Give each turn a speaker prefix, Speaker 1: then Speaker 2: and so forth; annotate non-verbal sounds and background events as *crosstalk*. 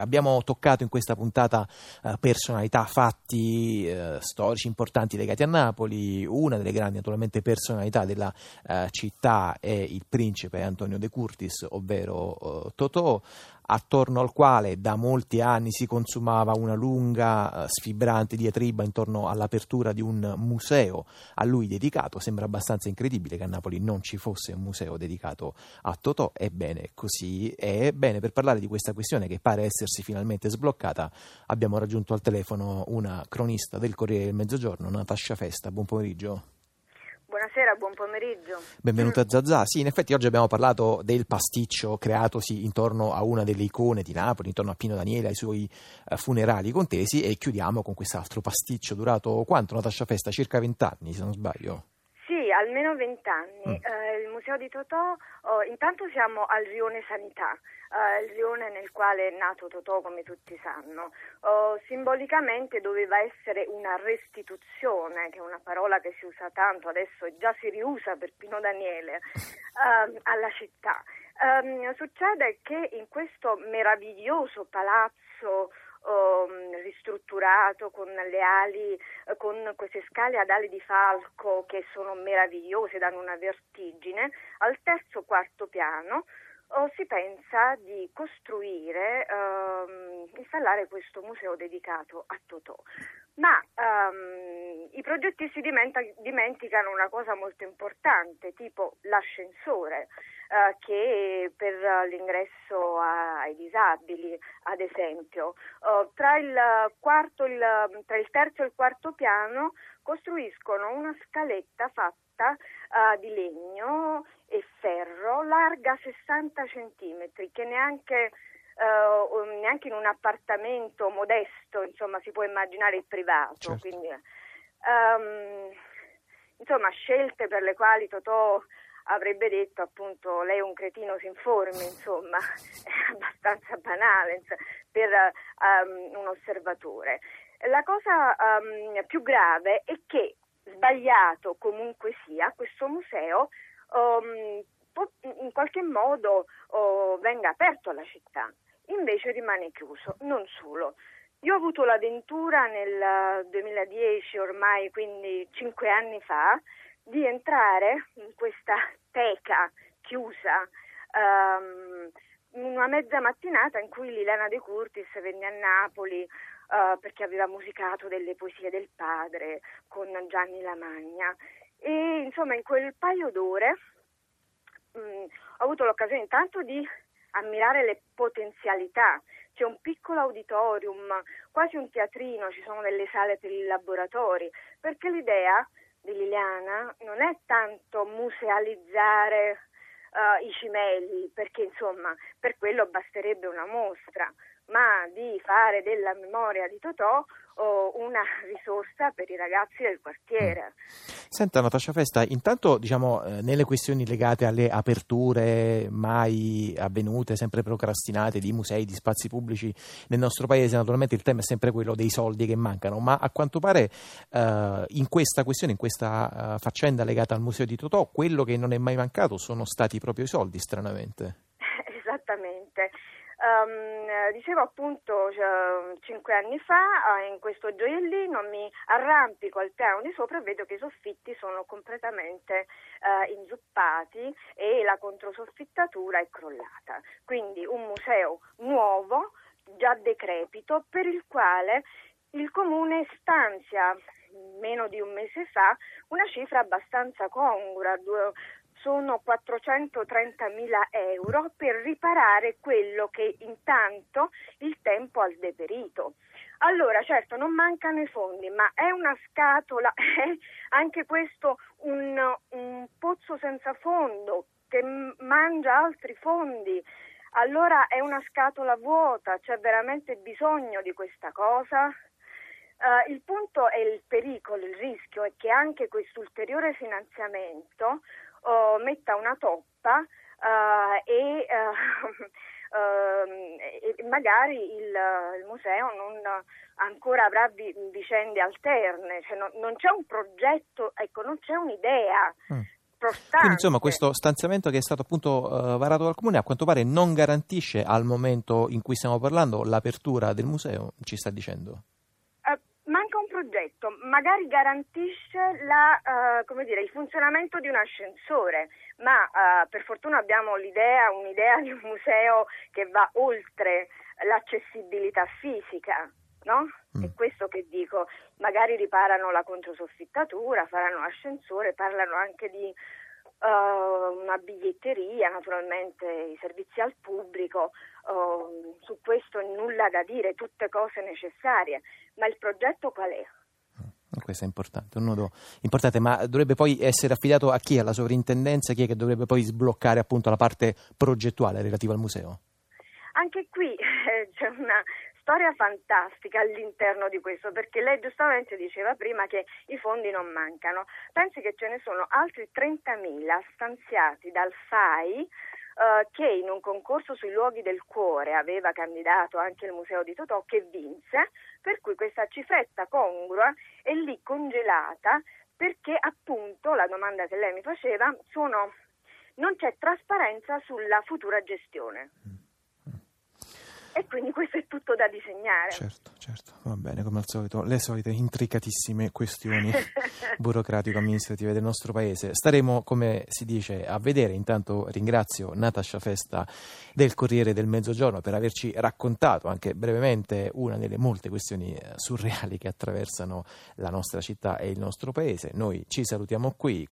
Speaker 1: Abbiamo toccato in questa puntata eh, personalità, fatti eh, storici importanti legati a Napoli. Una delle grandi naturalmente personalità della eh, città è il principe Antonio De Curtis, ovvero eh, Totò attorno al quale da molti anni si consumava una lunga, eh, sfibrante diatriba intorno all'apertura di un museo a lui dedicato. Sembra abbastanza incredibile che a Napoli non ci fosse un museo dedicato a Totò, ebbene così è. Bene, per parlare di questa questione che pare essersi finalmente sbloccata, abbiamo raggiunto al telefono una cronista del Corriere del Mezzogiorno, Natascia Festa. Buon pomeriggio.
Speaker 2: Buonasera, buon pomeriggio.
Speaker 1: Benvenuta Zazà. Sì, in effetti oggi abbiamo parlato del pasticcio creatosi intorno a una delle icone di Napoli, intorno a Pino Daniele, ai suoi uh, funerali contesi e chiudiamo con quest'altro pasticcio durato quanto, Natascia Festa? Circa vent'anni, se non sbaglio.
Speaker 2: Sì, almeno vent'anni. Mm. Eh, il Museo di Totò, oh, intanto siamo al rione Sanità, eh, il rione nel quale è nato Totò, come tutti sanno. Oh, simbolicamente doveva essere una restituzione, che è una parola che si usa tanto, adesso già si riusa per Pino Daniele, *laughs* eh, alla città. Um, succede che in questo meraviglioso palazzo um, ristrutturato con le ali, eh, con queste scale ad ali di falco che sono meravigliose, danno una vertigine, al terzo quarto piano o si pensa di costruire, um, installare questo museo dedicato a Totò. Ma i progettisti dimenticano una cosa molto importante, tipo l'ascensore, uh, che per l'ingresso ai disabili, ad esempio, uh, tra, il quarto, il, tra il terzo e il quarto piano costruiscono una scaletta fatta uh, di legno e ferro larga 60 centimetri, che neanche, uh, neanche, in un appartamento modesto insomma, si può immaginare il privato. Certo. Quindi, um, insomma, scelte per le quali Totò avrebbe detto appunto lei è un cretino si informi, insomma, *laughs* è abbastanza banale per um, un osservatore. La cosa um, più grave è che sbagliato comunque sia, questo museo um, in qualche modo uh, venga aperto alla città, invece rimane chiuso. Non solo. Io ho avuto l'avventura nel 2010, ormai quindi cinque anni fa, di entrare in questa teca chiusa um, una mezza mattinata in cui Liliana De Curtis venne a Napoli uh, perché aveva musicato delle poesie del padre con Gianni Lamagna e insomma in quel paio d'ore mh, mm, ho avuto l'occasione intanto di ammirare le potenzialità. C'è un piccolo auditorium, quasi un teatrino, ci sono delle sale per i laboratori, perché l'idea di Liliana non è tanto musealizzare uh, i cimeli, perché insomma per quello basterebbe una mostra, ma di fare della memoria di Totò una *laughs* risorsa per i ragazzi del quartiere.
Speaker 1: Senta Natascia Festa, intanto diciamo eh, nelle questioni legate alle aperture mai avvenute, sempre procrastinate di musei, di spazi pubblici nel nostro paese, naturalmente il tema è sempre quello dei soldi che mancano, ma a quanto pare eh, in questa questione, in questa uh, faccenda legata al museo di Totò, quello che non è mai mancato sono stati proprio i soldi, stranamente. *laughs*
Speaker 2: Esattamente. Um, dicevo appunto cioè, cinque anni fa uh, in questo gioiellino mi arrampico al piano di sopra e vedo che i soffitti sono completamente uh, inzuppati e la controsoffittatura è crollata. Quindi un museo nuovo, già decrepito, per il quale il comune stanzia meno di un mese fa una cifra abbastanza congrua, sono 430 mila euro per riparare quello che intanto il tempo ha deperito. Allora, certo, non mancano i fondi, ma è una scatola, è *laughs* anche questo un, un pozzo senza fondo che mangia altri fondi. Allora è una scatola vuota, c'è veramente bisogno di questa cosa? Uh, il punto è il pericolo, il rischio è che anche questo ulteriore finanziamento uh, metta una toppa uh, e, uh, *laughs* e, magari il, il, museo non ancora avrà vi, vicende alterne, cioè non, non, c'è un progetto, ecco, non c'è un'idea. Mm.
Speaker 1: Quindi insomma questo stanziamento che è stato appunto uh, varato dal Comune a quanto pare non garantisce al momento in cui stiamo parlando l'apertura del museo, ci sta dicendo?
Speaker 2: Magari garantisce la, uh, dire, il funzionamento di un ascensore, ma uh, per fortuna abbiamo l'idea, un'idea di un museo che va oltre l'accessibilità fisica. No? Mm. È questo che dico, magari riparano la controsoffittatura, faranno ascensore, parlano anche di uh, una biglietteria, naturalmente i servizi al pubblico, uh, su questo nulla da dire, tutte cose necessarie, ma il progetto qual è?
Speaker 1: Questo è importante, un nodo importante, ma dovrebbe poi essere affidato a chi? Alla sovrintendenza? Chi è che dovrebbe poi sbloccare appunto la parte progettuale relativa al museo?
Speaker 2: Anche qui *laughs* eh, c'è una storia fantastica all'interno di questo, perché lei giustamente diceva prima che i fondi non mancano. Pensi che ce ne sono altri 30.000 stanziati dal FAI Uh, che in un concorso sui luoghi del cuore aveva candidato anche il Museo di Totò che vinse, per cui questa cifretta congrua è lì congelata perché appunto la domanda che lei mi faceva sono non c'è trasparenza sulla futura gestione. Quindi questo è tutto da disegnare.
Speaker 1: Certo, certo, va bene, come al solito, le solite intricatissime questioni *laughs* burocratico-amministrative del nostro paese. Staremo, come si dice, a vedere. Intanto ringrazio Natascia Festa del Corriere del Mezzogiorno per averci raccontato anche brevemente una delle molte questioni eh, surreali che attraversano la nostra città e il nostro paese. Noi ci salutiamo qui.